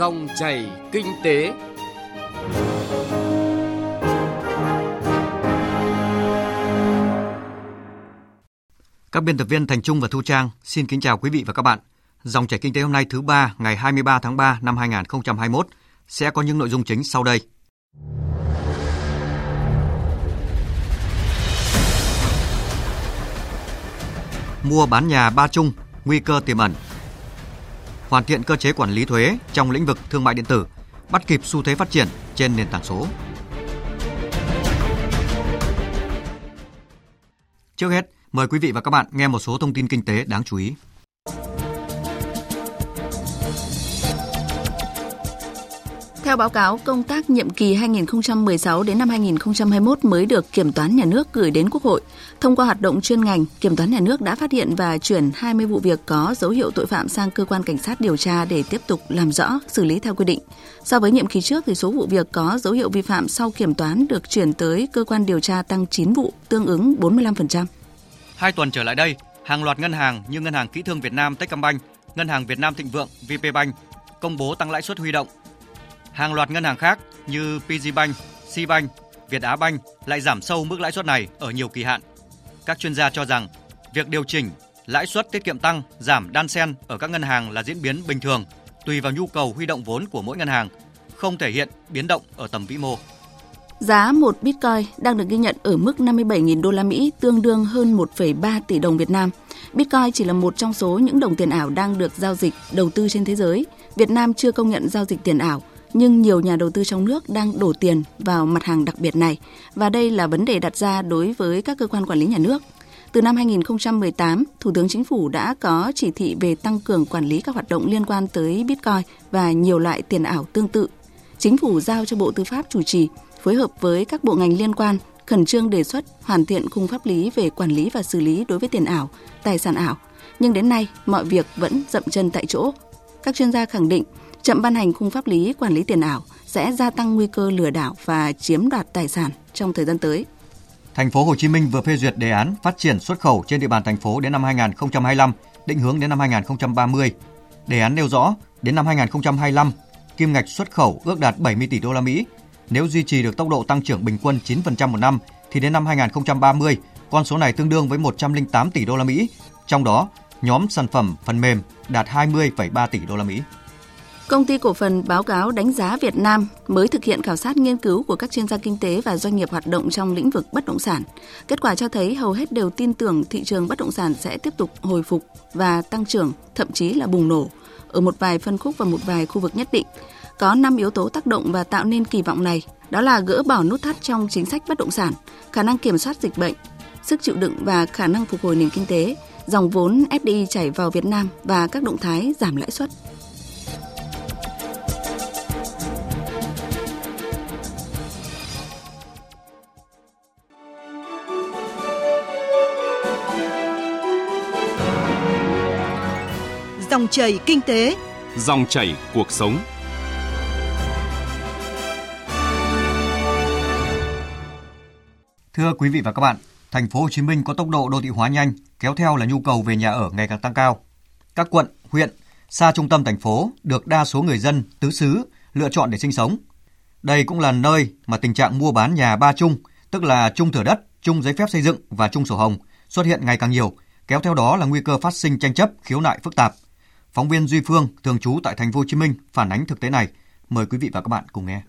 Dòng chảy kinh tế. Các biên tập viên Thành Trung và Thu Trang xin kính chào quý vị và các bạn. Dòng chảy kinh tế hôm nay thứ ba ngày 23 tháng 3 năm 2021 sẽ có những nội dung chính sau đây. Mua bán nhà ba chung, nguy cơ tiềm ẩn. Hoàn thiện cơ chế quản lý thuế trong lĩnh vực thương mại điện tử, bắt kịp xu thế phát triển trên nền tảng số. Trước hết, mời quý vị và các bạn nghe một số thông tin kinh tế đáng chú ý. Theo báo cáo, công tác nhiệm kỳ 2016 đến năm 2021 mới được Kiểm toán Nhà nước gửi đến Quốc hội. Thông qua hoạt động chuyên ngành, Kiểm toán Nhà nước đã phát hiện và chuyển 20 vụ việc có dấu hiệu tội phạm sang cơ quan cảnh sát điều tra để tiếp tục làm rõ, xử lý theo quy định. So với nhiệm kỳ trước thì số vụ việc có dấu hiệu vi phạm sau kiểm toán được chuyển tới cơ quan điều tra tăng 9 vụ, tương ứng 45%. Hai tuần trở lại đây, hàng loạt ngân hàng như Ngân hàng Kỹ thương Việt Nam Techcombank, Ngân hàng Việt Nam Thịnh Vượng VPBank công bố tăng lãi suất huy động Hàng loạt ngân hàng khác như PGBank, Cbank, Việt Á Bank lại giảm sâu mức lãi suất này ở nhiều kỳ hạn. Các chuyên gia cho rằng việc điều chỉnh lãi suất tiết kiệm tăng, giảm đan xen ở các ngân hàng là diễn biến bình thường, tùy vào nhu cầu huy động vốn của mỗi ngân hàng, không thể hiện biến động ở tầm vĩ mô. Giá một Bitcoin đang được ghi nhận ở mức 57.000 đô la Mỹ, tương đương hơn 1,3 tỷ đồng Việt Nam. Bitcoin chỉ là một trong số những đồng tiền ảo đang được giao dịch đầu tư trên thế giới. Việt Nam chưa công nhận giao dịch tiền ảo, nhưng nhiều nhà đầu tư trong nước đang đổ tiền vào mặt hàng đặc biệt này và đây là vấn đề đặt ra đối với các cơ quan quản lý nhà nước. Từ năm 2018, Thủ tướng Chính phủ đã có chỉ thị về tăng cường quản lý các hoạt động liên quan tới Bitcoin và nhiều loại tiền ảo tương tự. Chính phủ giao cho Bộ Tư pháp chủ trì, phối hợp với các bộ ngành liên quan khẩn trương đề xuất hoàn thiện khung pháp lý về quản lý và xử lý đối với tiền ảo, tài sản ảo. Nhưng đến nay, mọi việc vẫn dậm chân tại chỗ. Các chuyên gia khẳng định chậm ban hành khung pháp lý quản lý tiền ảo sẽ gia tăng nguy cơ lừa đảo và chiếm đoạt tài sản trong thời gian tới. Thành phố Hồ Chí Minh vừa phê duyệt đề án phát triển xuất khẩu trên địa bàn thành phố đến năm 2025, định hướng đến năm 2030. Đề án nêu rõ, đến năm 2025, kim ngạch xuất khẩu ước đạt 70 tỷ đô la Mỹ. Nếu duy trì được tốc độ tăng trưởng bình quân 9% một năm thì đến năm 2030, con số này tương đương với 108 tỷ đô la Mỹ. Trong đó, nhóm sản phẩm phần mềm đạt 20,3 tỷ đô la Mỹ. Công ty cổ phần báo cáo đánh giá Việt Nam mới thực hiện khảo sát nghiên cứu của các chuyên gia kinh tế và doanh nghiệp hoạt động trong lĩnh vực bất động sản. Kết quả cho thấy hầu hết đều tin tưởng thị trường bất động sản sẽ tiếp tục hồi phục và tăng trưởng, thậm chí là bùng nổ ở một vài phân khúc và một vài khu vực nhất định. Có 5 yếu tố tác động và tạo nên kỳ vọng này, đó là gỡ bỏ nút thắt trong chính sách bất động sản, khả năng kiểm soát dịch bệnh, sức chịu đựng và khả năng phục hồi nền kinh tế, dòng vốn FDI chảy vào Việt Nam và các động thái giảm lãi suất. Chảy kinh tế, dòng chảy cuộc sống. Thưa quý vị và các bạn, thành phố Hồ Chí Minh có tốc độ đô thị hóa nhanh, kéo theo là nhu cầu về nhà ở ngày càng tăng cao. Các quận, huyện xa trung tâm thành phố được đa số người dân tứ xứ lựa chọn để sinh sống. Đây cũng là nơi mà tình trạng mua bán nhà ba chung, tức là chung thửa đất, chung giấy phép xây dựng và chung sổ hồng xuất hiện ngày càng nhiều, kéo theo đó là nguy cơ phát sinh tranh chấp, khiếu nại phức tạp. Phóng viên Duy Phương, thường trú tại thành phố Hồ Chí Minh phản ánh thực tế này. Mời quý vị và các bạn cùng nghe.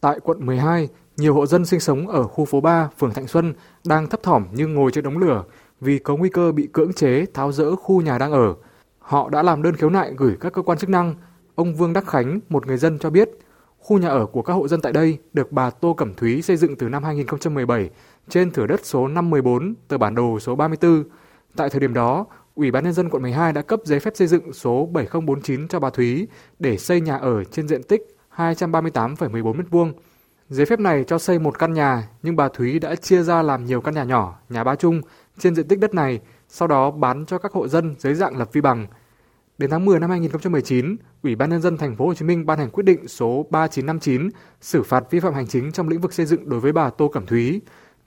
Tại quận 12, nhiều hộ dân sinh sống ở khu phố 3, phường Thạnh Xuân đang thấp thỏm như ngồi trên đống lửa vì có nguy cơ bị cưỡng chế tháo rỡ khu nhà đang ở. Họ đã làm đơn khiếu nại gửi các cơ quan chức năng. Ông Vương Đắc Khánh, một người dân cho biết, khu nhà ở của các hộ dân tại đây được bà Tô Cẩm Thúy xây dựng từ năm 2017 trên thửa đất số 514, tờ bản đồ số 34. Tại thời điểm đó, Ủy ban nhân dân quận 12 đã cấp giấy phép xây dựng số 7049 cho bà Thúy để xây nhà ở trên diện tích 238,14 m2. Giấy phép này cho xây một căn nhà, nhưng bà Thúy đã chia ra làm nhiều căn nhà nhỏ, nhà ba chung trên diện tích đất này, sau đó bán cho các hộ dân dưới dạng lập vi bằng. Đến tháng 10 năm 2019, Ủy ban nhân dân thành phố Hồ Chí Minh ban hành quyết định số 3959 xử phạt vi phạm hành chính trong lĩnh vực xây dựng đối với bà Tô Cẩm Thúy.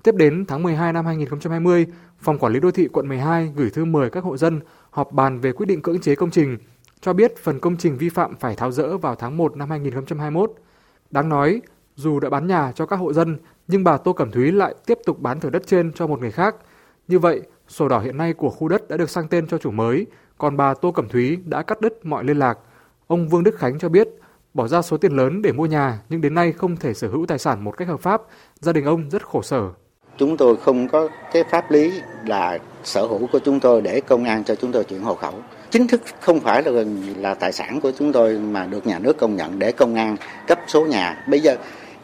Tiếp đến tháng 12 năm 2020, Phòng Quản lý Đô thị quận 12 gửi thư mời các hộ dân họp bàn về quyết định cưỡng chế công trình. cho biết phần công trình vi phạm phải tháo rỡ vào tháng 1 năm 2021. Đáng nói, dù đã bán nhà cho các hộ dân, nhưng bà Tô Cẩm Thúy lại tiếp tục bán thửa đất trên cho một người khác. Như vậy, sổ đỏ hiện nay của khu đất đã được sang tên cho chủ mới, còn bà Tô Cẩm Thúy đã cắt đứt mọi liên lạc. Ông Vương Đức Khánh cho biết, bỏ ra số tiền lớn để mua nhà nhưng đến nay không thể sở hữu tài sản một cách hợp pháp, gia đình ông rất khổ sở. Chúng tôi không có cái pháp lý là sở hữu của chúng tôi để công an cho chúng tôi chuyển hộ khẩu. Chính thức không phải là là tài sản của chúng tôi mà được nhà nước công nhận để công an cấp số nhà. Bây giờ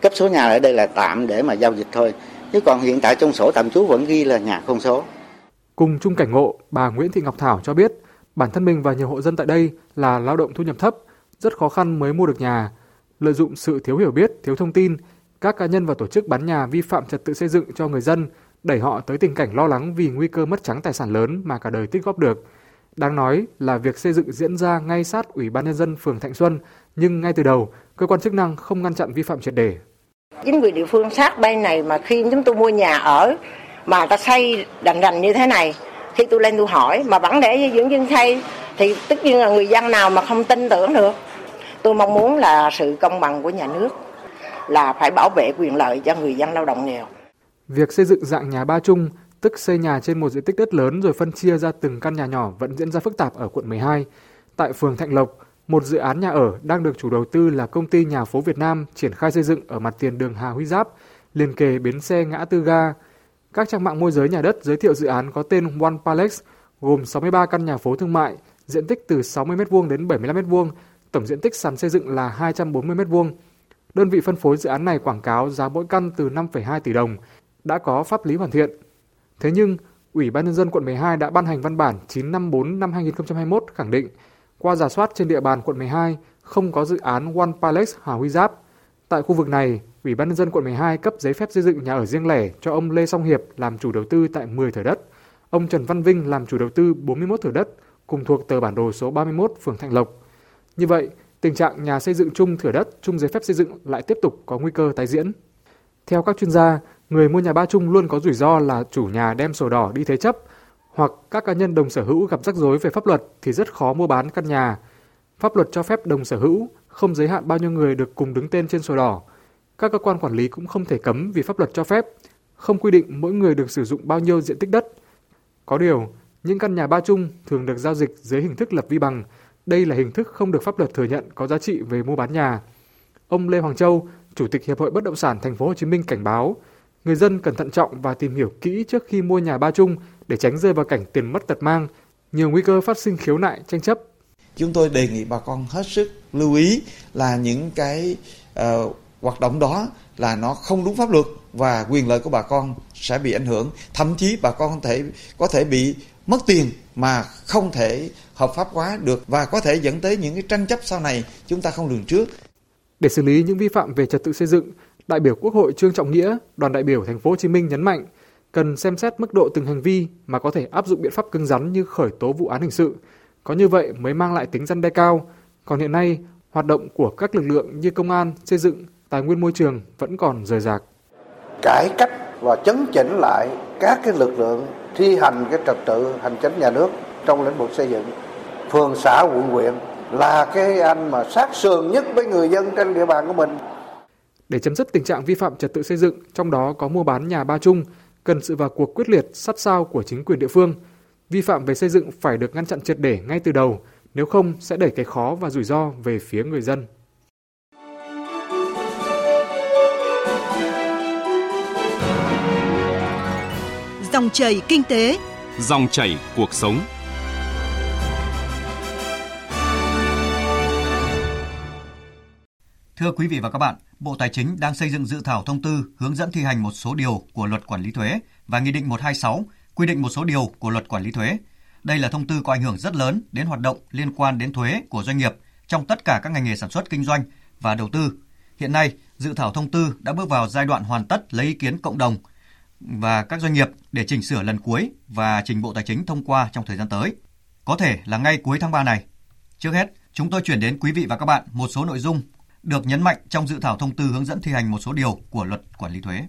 cấp số nhà ở đây là tạm để mà giao dịch thôi. Chứ còn hiện tại trong sổ tạm trú vẫn ghi là nhà không số. Cùng chung cảnh ngộ, bà Nguyễn Thị Ngọc Thảo cho biết bản thân mình và nhiều hộ dân tại đây là lao động thu nhập thấp, rất khó khăn mới mua được nhà. Lợi dụng sự thiếu hiểu biết, thiếu thông tin, các cá nhân và tổ chức bán nhà vi phạm trật tự xây dựng cho người dân, đẩy họ tới tình cảnh lo lắng vì nguy cơ mất trắng tài sản lớn mà cả đời tích góp được. Đáng nói là việc xây dựng diễn ra ngay sát Ủy ban nhân dân phường Thạnh Xuân, nhưng ngay từ đầu, cơ quan chức năng không ngăn chặn vi phạm triệt đề. Chính quyền địa phương sát bên này mà khi chúng tôi mua nhà ở mà ta xây đành rành như thế này, khi tôi lên tôi hỏi mà vẫn để dưỡng dân xây thì tất nhiên là người dân nào mà không tin tưởng được. Tôi mong muốn là sự công bằng của nhà nước là phải bảo vệ quyền lợi cho người dân lao động nghèo. Việc xây dựng dạng nhà ba chung, tức xây nhà trên một diện tích đất lớn rồi phân chia ra từng căn nhà nhỏ vẫn diễn ra phức tạp ở quận 12. Tại phường Thạnh Lộc, một dự án nhà ở đang được chủ đầu tư là công ty Nhà phố Việt Nam triển khai xây dựng ở mặt tiền đường Hà Huy Giáp, liền kề bến xe ngã tư ga. Các trang mạng môi giới nhà đất giới thiệu dự án có tên One Palex, gồm 63 căn nhà phố thương mại, diện tích từ 60 m2 đến 75 m2, tổng diện tích sàn xây dựng là 240 m2. Đơn vị phân phối dự án này quảng cáo giá mỗi căn từ 5,2 tỷ đồng, đã có pháp lý hoàn thiện. Thế nhưng, Ủy ban nhân dân quận 12 đã ban hành văn bản 954 năm 2021 khẳng định qua giả soát trên địa bàn quận 12 không có dự án One Palace Hà Huy Giáp. Tại khu vực này, Ủy ban nhân dân quận 12 cấp giấy phép xây dựng nhà ở riêng lẻ cho ông Lê Song Hiệp làm chủ đầu tư tại 10 thửa đất, ông Trần Văn Vinh làm chủ đầu tư 41 thửa đất cùng thuộc tờ bản đồ số 31 phường Thạnh Lộc. Như vậy, tình trạng nhà xây dựng chung thửa đất, chung giấy phép xây dựng lại tiếp tục có nguy cơ tái diễn. Theo các chuyên gia, người mua nhà ba chung luôn có rủi ro là chủ nhà đem sổ đỏ đi thế chấp hoặc các cá nhân đồng sở hữu gặp rắc rối về pháp luật thì rất khó mua bán căn nhà. Pháp luật cho phép đồng sở hữu không giới hạn bao nhiêu người được cùng đứng tên trên sổ đỏ. Các cơ quan quản lý cũng không thể cấm vì pháp luật cho phép, không quy định mỗi người được sử dụng bao nhiêu diện tích đất. Có điều, những căn nhà ba chung thường được giao dịch dưới hình thức lập vi bằng. Đây là hình thức không được pháp luật thừa nhận có giá trị về mua bán nhà. Ông Lê Hoàng Châu, Chủ tịch Hiệp hội Bất động sản Thành phố Hồ Chí Minh cảnh báo, người dân cần thận trọng và tìm hiểu kỹ trước khi mua nhà ba chung để tránh rơi vào cảnh tiền mất tật mang, nhiều nguy cơ phát sinh khiếu nại tranh chấp. Chúng tôi đề nghị bà con hết sức lưu ý là những cái uh, hoạt động đó là nó không đúng pháp luật và quyền lợi của bà con sẽ bị ảnh hưởng, thậm chí bà con có thể có thể bị mất tiền mà không thể hợp pháp hóa được và có thể dẫn tới những cái tranh chấp sau này chúng ta không lường trước. Để xử lý những vi phạm về trật tự xây dựng, đại biểu Quốc hội Trương Trọng Nghĩa, đoàn đại biểu thành phố Hồ Chí Minh nhấn mạnh cần xem xét mức độ từng hành vi mà có thể áp dụng biện pháp cứng rắn như khởi tố vụ án hình sự. Có như vậy mới mang lại tính răn đe cao. Còn hiện nay, hoạt động của các lực lượng như công an, xây dựng, tài nguyên môi trường vẫn còn rời rạc. Cải cách và chấn chỉnh lại các cái lực lượng thi hành cái trật tự hành chính nhà nước trong lĩnh vực xây dựng, phường xã quận huyện là cái anh mà sát sườn nhất với người dân trên địa bàn của mình. Để chấm dứt tình trạng vi phạm trật tự xây dựng, trong đó có mua bán nhà ba chung, cần sự vào cuộc quyết liệt sát sao của chính quyền địa phương. Vi phạm về xây dựng phải được ngăn chặn triệt để ngay từ đầu, nếu không sẽ đẩy cái khó và rủi ro về phía người dân. Dòng chảy kinh tế, dòng chảy cuộc sống. Thưa quý vị và các bạn, Bộ Tài chính đang xây dựng dự thảo thông tư hướng dẫn thi hành một số điều của Luật Quản lý thuế và Nghị định 126 quy định một số điều của Luật Quản lý thuế. Đây là thông tư có ảnh hưởng rất lớn đến hoạt động liên quan đến thuế của doanh nghiệp trong tất cả các ngành nghề sản xuất kinh doanh và đầu tư. Hiện nay, dự thảo thông tư đã bước vào giai đoạn hoàn tất lấy ý kiến cộng đồng và các doanh nghiệp để chỉnh sửa lần cuối và trình Bộ Tài chính thông qua trong thời gian tới. Có thể là ngay cuối tháng 3 này. Trước hết, chúng tôi chuyển đến quý vị và các bạn một số nội dung được nhấn mạnh trong dự thảo thông tư hướng dẫn thi hành một số điều của luật quản lý thuế.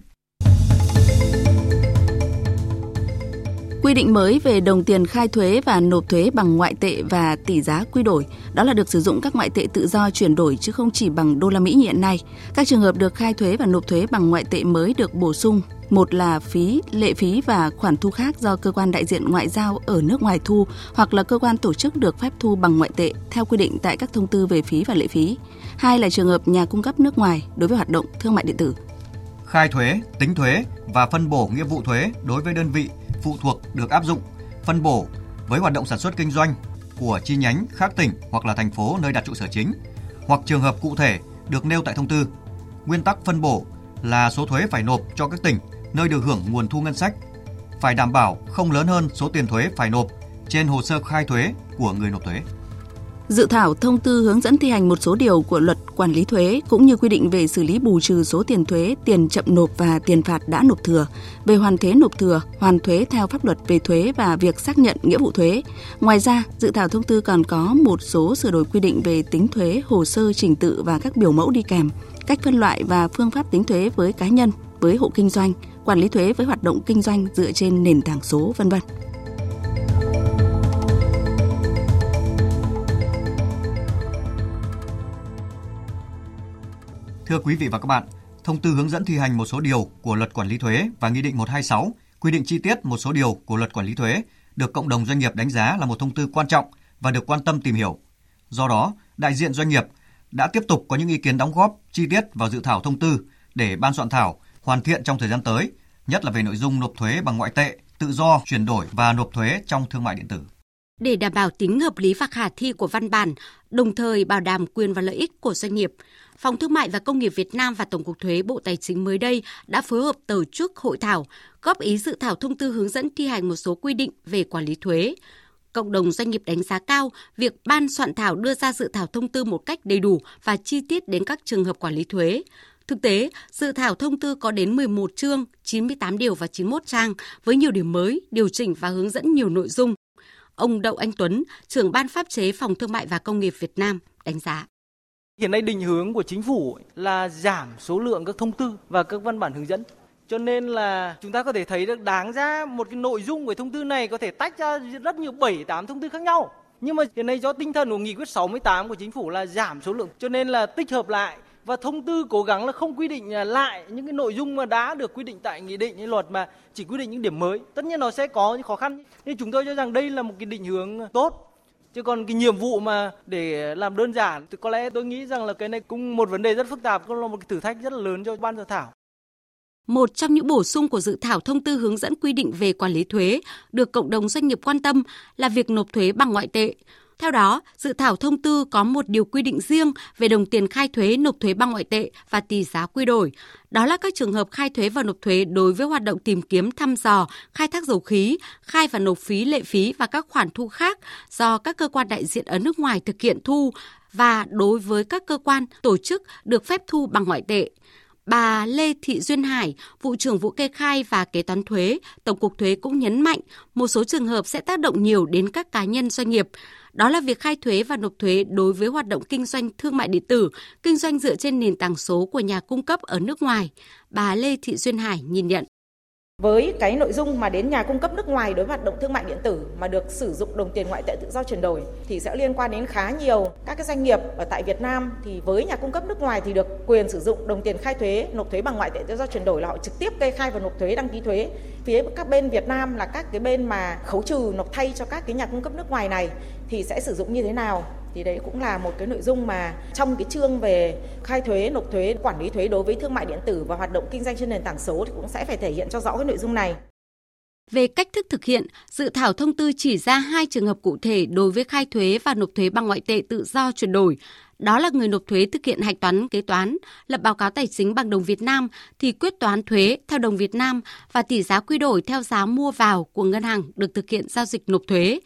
Quy định mới về đồng tiền khai thuế và nộp thuế bằng ngoại tệ và tỷ giá quy đổi, đó là được sử dụng các ngoại tệ tự do chuyển đổi chứ không chỉ bằng đô la Mỹ như hiện nay. Các trường hợp được khai thuế và nộp thuế bằng ngoại tệ mới được bổ sung một là phí, lệ phí và khoản thu khác do cơ quan đại diện ngoại giao ở nước ngoài thu hoặc là cơ quan tổ chức được phép thu bằng ngoại tệ theo quy định tại các thông tư về phí và lệ phí. Hai là trường hợp nhà cung cấp nước ngoài đối với hoạt động thương mại điện tử. Khai thuế, tính thuế và phân bổ nghĩa vụ thuế đối với đơn vị phụ thuộc được áp dụng, phân bổ với hoạt động sản xuất kinh doanh của chi nhánh khác tỉnh hoặc là thành phố nơi đặt trụ sở chính hoặc trường hợp cụ thể được nêu tại thông tư. Nguyên tắc phân bổ là số thuế phải nộp cho các tỉnh nơi được hưởng nguồn thu ngân sách phải đảm bảo không lớn hơn số tiền thuế phải nộp trên hồ sơ khai thuế của người nộp thuế. Dự thảo thông tư hướng dẫn thi hành một số điều của luật quản lý thuế cũng như quy định về xử lý bù trừ số tiền thuế, tiền chậm nộp và tiền phạt đã nộp thừa, về hoàn thuế nộp thừa, hoàn thuế theo pháp luật về thuế và việc xác nhận nghĩa vụ thuế. Ngoài ra, dự thảo thông tư còn có một số sửa đổi quy định về tính thuế, hồ sơ trình tự và các biểu mẫu đi kèm, cách phân loại và phương pháp tính thuế với cá nhân, với hộ kinh doanh, quản lý thuế với hoạt động kinh doanh dựa trên nền tảng số vân vân. Thưa quý vị và các bạn, thông tư hướng dẫn thi hành một số điều của Luật Quản lý thuế và Nghị định 126 quy định chi tiết một số điều của Luật Quản lý thuế được cộng đồng doanh nghiệp đánh giá là một thông tư quan trọng và được quan tâm tìm hiểu. Do đó, đại diện doanh nghiệp đã tiếp tục có những ý kiến đóng góp chi tiết vào dự thảo thông tư để ban soạn thảo hoàn thiện trong thời gian tới, nhất là về nội dung nộp thuế bằng ngoại tệ, tự do chuyển đổi và nộp thuế trong thương mại điện tử. Để đảm bảo tính hợp lý và khả thi của văn bản, đồng thời bảo đảm quyền và lợi ích của doanh nghiệp, Phòng Thương mại và Công nghiệp Việt Nam và Tổng cục Thuế Bộ Tài chính mới đây đã phối hợp tổ chức hội thảo, góp ý dự thảo thông tư hướng dẫn thi hành một số quy định về quản lý thuế. Cộng đồng doanh nghiệp đánh giá cao việc ban soạn thảo đưa ra dự thảo thông tư một cách đầy đủ và chi tiết đến các trường hợp quản lý thuế. Thực tế, dự thảo thông tư có đến 11 chương, 98 điều và 91 trang với nhiều điểm mới, điều chỉnh và hướng dẫn nhiều nội dung. Ông Đậu Anh Tuấn, trưởng ban pháp chế Phòng Thương mại và Công nghiệp Việt Nam đánh giá. Hiện nay định hướng của chính phủ là giảm số lượng các thông tư và các văn bản hướng dẫn. Cho nên là chúng ta có thể thấy được đáng ra một cái nội dung của thông tư này có thể tách ra rất nhiều 7 8 thông tư khác nhau. Nhưng mà hiện nay do tinh thần của nghị quyết 68 của chính phủ là giảm số lượng cho nên là tích hợp lại và thông tư cố gắng là không quy định à, lại những cái nội dung mà đã được quy định tại nghị định hay luật mà chỉ quy định những điểm mới. Tất nhiên nó sẽ có những khó khăn. Nhưng chúng tôi cho rằng đây là một cái định hướng tốt chứ còn cái nhiệm vụ mà để làm đơn giản thì có lẽ tôi nghĩ rằng là cái này cũng một vấn đề rất phức tạp, cũng là một cái thử thách rất là lớn cho ban soạn thảo một trong những bổ sung của dự thảo thông tư hướng dẫn quy định về quản lý thuế được cộng đồng doanh nghiệp quan tâm là việc nộp thuế bằng ngoại tệ. Theo đó, dự thảo thông tư có một điều quy định riêng về đồng tiền khai thuế nộp thuế bằng ngoại tệ và tỷ giá quy đổi. Đó là các trường hợp khai thuế và nộp thuế đối với hoạt động tìm kiếm thăm dò, khai thác dầu khí, khai và nộp phí lệ phí và các khoản thu khác do các cơ quan đại diện ở nước ngoài thực hiện thu và đối với các cơ quan, tổ chức được phép thu bằng ngoại tệ. Bà Lê Thị Duyên Hải, vụ trưởng vụ kê khai và kế toán thuế, Tổng cục Thuế cũng nhấn mạnh một số trường hợp sẽ tác động nhiều đến các cá nhân doanh nghiệp. Đó là việc khai thuế và nộp thuế đối với hoạt động kinh doanh thương mại điện tử, kinh doanh dựa trên nền tảng số của nhà cung cấp ở nước ngoài. Bà Lê Thị Duyên Hải nhìn nhận. Với cái nội dung mà đến nhà cung cấp nước ngoài đối với hoạt động thương mại điện tử mà được sử dụng đồng tiền ngoại tệ tự do chuyển đổi thì sẽ liên quan đến khá nhiều các cái doanh nghiệp ở tại Việt Nam thì với nhà cung cấp nước ngoài thì được quyền sử dụng đồng tiền khai thuế, nộp thuế bằng ngoại tệ tự do chuyển đổi là họ trực tiếp kê khai và nộp thuế đăng ký thuế. Phía các bên Việt Nam là các cái bên mà khấu trừ nộp thay cho các cái nhà cung cấp nước ngoài này thì sẽ sử dụng như thế nào thì đấy cũng là một cái nội dung mà trong cái chương về khai thuế, nộp thuế, quản lý thuế đối với thương mại điện tử và hoạt động kinh doanh trên nền tảng số thì cũng sẽ phải thể hiện cho rõ cái nội dung này. Về cách thức thực hiện, dự thảo thông tư chỉ ra hai trường hợp cụ thể đối với khai thuế và nộp thuế bằng ngoại tệ tự do chuyển đổi. Đó là người nộp thuế thực hiện hạch toán kế toán, lập báo cáo tài chính bằng đồng Việt Nam thì quyết toán thuế theo đồng Việt Nam và tỷ giá quy đổi theo giá mua vào của ngân hàng được thực hiện giao dịch nộp thuế.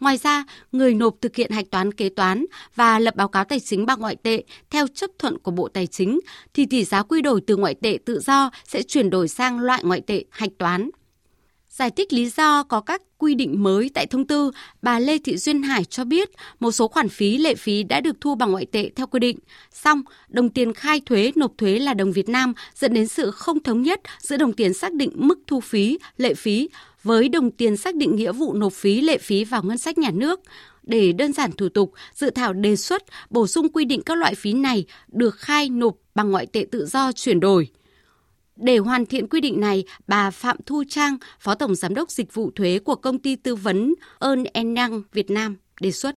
Ngoài ra, người nộp thực hiện hạch toán kế toán và lập báo cáo tài chính bằng ngoại tệ theo chấp thuận của Bộ Tài chính thì tỷ giá quy đổi từ ngoại tệ tự do sẽ chuyển đổi sang loại ngoại tệ hạch toán. Giải thích lý do có các quy định mới tại thông tư, bà Lê Thị Duyên Hải cho biết một số khoản phí lệ phí đã được thu bằng ngoại tệ theo quy định. Song, đồng tiền khai thuế nộp thuế là đồng Việt Nam dẫn đến sự không thống nhất giữa đồng tiền xác định mức thu phí, lệ phí với đồng tiền xác định nghĩa vụ nộp phí lệ phí vào ngân sách nhà nước. Để đơn giản thủ tục, dự thảo đề xuất bổ sung quy định các loại phí này được khai nộp bằng ngoại tệ tự do chuyển đổi. Để hoàn thiện quy định này, bà Phạm Thu Trang, Phó Tổng Giám đốc Dịch vụ Thuế của công ty tư vấn Ơn En Năng Việt Nam đề xuất.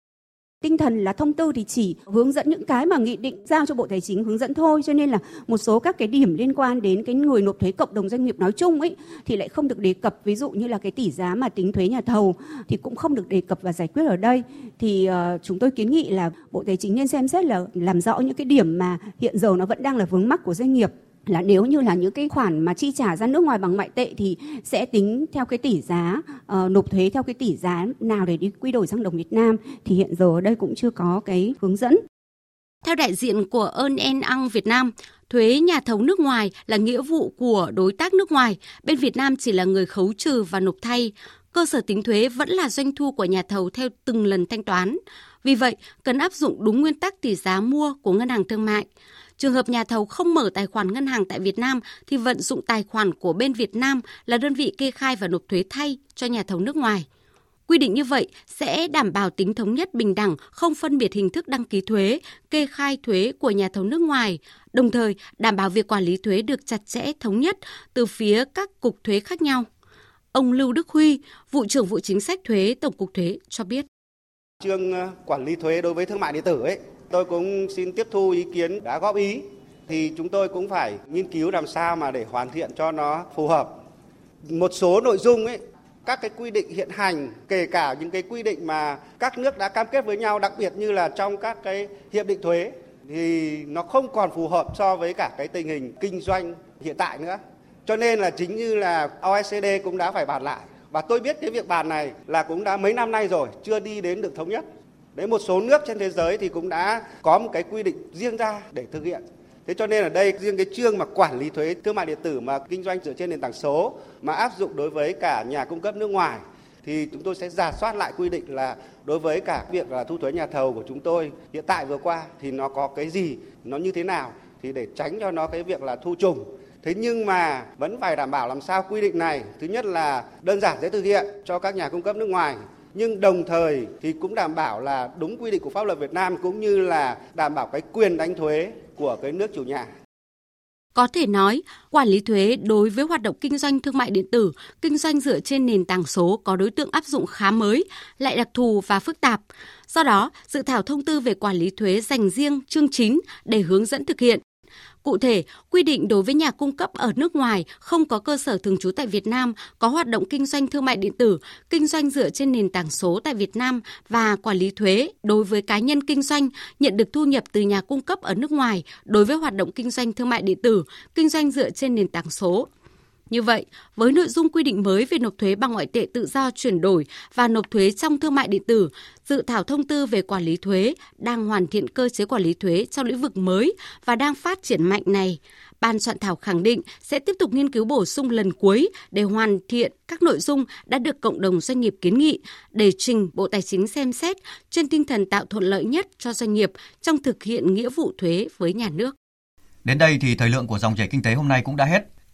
Tinh thần là thông tư thì chỉ hướng dẫn những cái mà nghị định giao cho Bộ Tài chính hướng dẫn thôi, cho nên là một số các cái điểm liên quan đến cái người nộp thuế cộng đồng doanh nghiệp nói chung ấy thì lại không được đề cập, ví dụ như là cái tỷ giá mà tính thuế nhà thầu thì cũng không được đề cập và giải quyết ở đây. Thì uh, chúng tôi kiến nghị là Bộ Tài chính nên xem xét là làm rõ những cái điểm mà hiện giờ nó vẫn đang là vướng mắc của doanh nghiệp là nếu như là những cái khoản mà chi trả ra nước ngoài bằng ngoại tệ thì sẽ tính theo cái tỷ giá uh, nộp thuế theo cái tỷ giá nào để đi quy đổi sang đồng Việt Nam thì hiện giờ ở đây cũng chưa có cái hướng dẫn. Theo đại diện của Ôn En Ang Việt Nam, thuế nhà thầu nước ngoài là nghĩa vụ của đối tác nước ngoài, bên Việt Nam chỉ là người khấu trừ và nộp thay. Cơ sở tính thuế vẫn là doanh thu của nhà thầu theo từng lần thanh toán. Vì vậy, cần áp dụng đúng nguyên tắc tỷ giá mua của ngân hàng thương mại. Trường hợp nhà thầu không mở tài khoản ngân hàng tại Việt Nam thì vận dụng tài khoản của bên Việt Nam là đơn vị kê khai và nộp thuế thay cho nhà thầu nước ngoài. Quy định như vậy sẽ đảm bảo tính thống nhất bình đẳng, không phân biệt hình thức đăng ký thuế, kê khai thuế của nhà thầu nước ngoài, đồng thời đảm bảo việc quản lý thuế được chặt chẽ thống nhất từ phía các cục thuế khác nhau. Ông Lưu Đức Huy, vụ trưởng vụ chính sách thuế Tổng cục Thuế cho biết. Chương ờ, quản lý thuế đối với thương mại điện tử ấy Tôi cũng xin tiếp thu ý kiến đã góp ý thì chúng tôi cũng phải nghiên cứu làm sao mà để hoàn thiện cho nó phù hợp. Một số nội dung ấy, các cái quy định hiện hành, kể cả những cái quy định mà các nước đã cam kết với nhau, đặc biệt như là trong các cái hiệp định thuế, thì nó không còn phù hợp so với cả cái tình hình kinh doanh hiện tại nữa. Cho nên là chính như là OECD cũng đã phải bàn lại và tôi biết cái việc bàn này là cũng đã mấy năm nay rồi, chưa đi đến được thống nhất Đấy một số nước trên thế giới thì cũng đã có một cái quy định riêng ra để thực hiện. Thế cho nên ở đây riêng cái chương mà quản lý thuế thương mại điện tử mà kinh doanh dựa trên nền tảng số mà áp dụng đối với cả nhà cung cấp nước ngoài thì chúng tôi sẽ giả soát lại quy định là đối với cả việc là thu thuế nhà thầu của chúng tôi hiện tại vừa qua thì nó có cái gì, nó như thế nào thì để tránh cho nó cái việc là thu trùng. Thế nhưng mà vẫn phải đảm bảo làm sao quy định này thứ nhất là đơn giản dễ thực hiện cho các nhà cung cấp nước ngoài nhưng đồng thời thì cũng đảm bảo là đúng quy định của pháp luật Việt Nam cũng như là đảm bảo cái quyền đánh thuế của cái nước chủ nhà. Có thể nói, quản lý thuế đối với hoạt động kinh doanh thương mại điện tử, kinh doanh dựa trên nền tảng số có đối tượng áp dụng khá mới, lại đặc thù và phức tạp. Do đó, dự thảo thông tư về quản lý thuế dành riêng chương 9 để hướng dẫn thực hiện, Cụ thể, quy định đối với nhà cung cấp ở nước ngoài không có cơ sở thường trú tại Việt Nam, có hoạt động kinh doanh thương mại điện tử, kinh doanh dựa trên nền tảng số tại Việt Nam và quản lý thuế đối với cá nhân kinh doanh nhận được thu nhập từ nhà cung cấp ở nước ngoài đối với hoạt động kinh doanh thương mại điện tử, kinh doanh dựa trên nền tảng số. Như vậy, với nội dung quy định mới về nộp thuế bằng ngoại tệ tự do chuyển đổi và nộp thuế trong thương mại điện tử, dự thảo thông tư về quản lý thuế đang hoàn thiện cơ chế quản lý thuế trong lĩnh vực mới và đang phát triển mạnh này. Ban soạn thảo khẳng định sẽ tiếp tục nghiên cứu bổ sung lần cuối để hoàn thiện các nội dung đã được cộng đồng doanh nghiệp kiến nghị để trình Bộ Tài chính xem xét trên tinh thần tạo thuận lợi nhất cho doanh nghiệp trong thực hiện nghĩa vụ thuế với nhà nước. Đến đây thì thời lượng của dòng chảy kinh tế hôm nay cũng đã hết.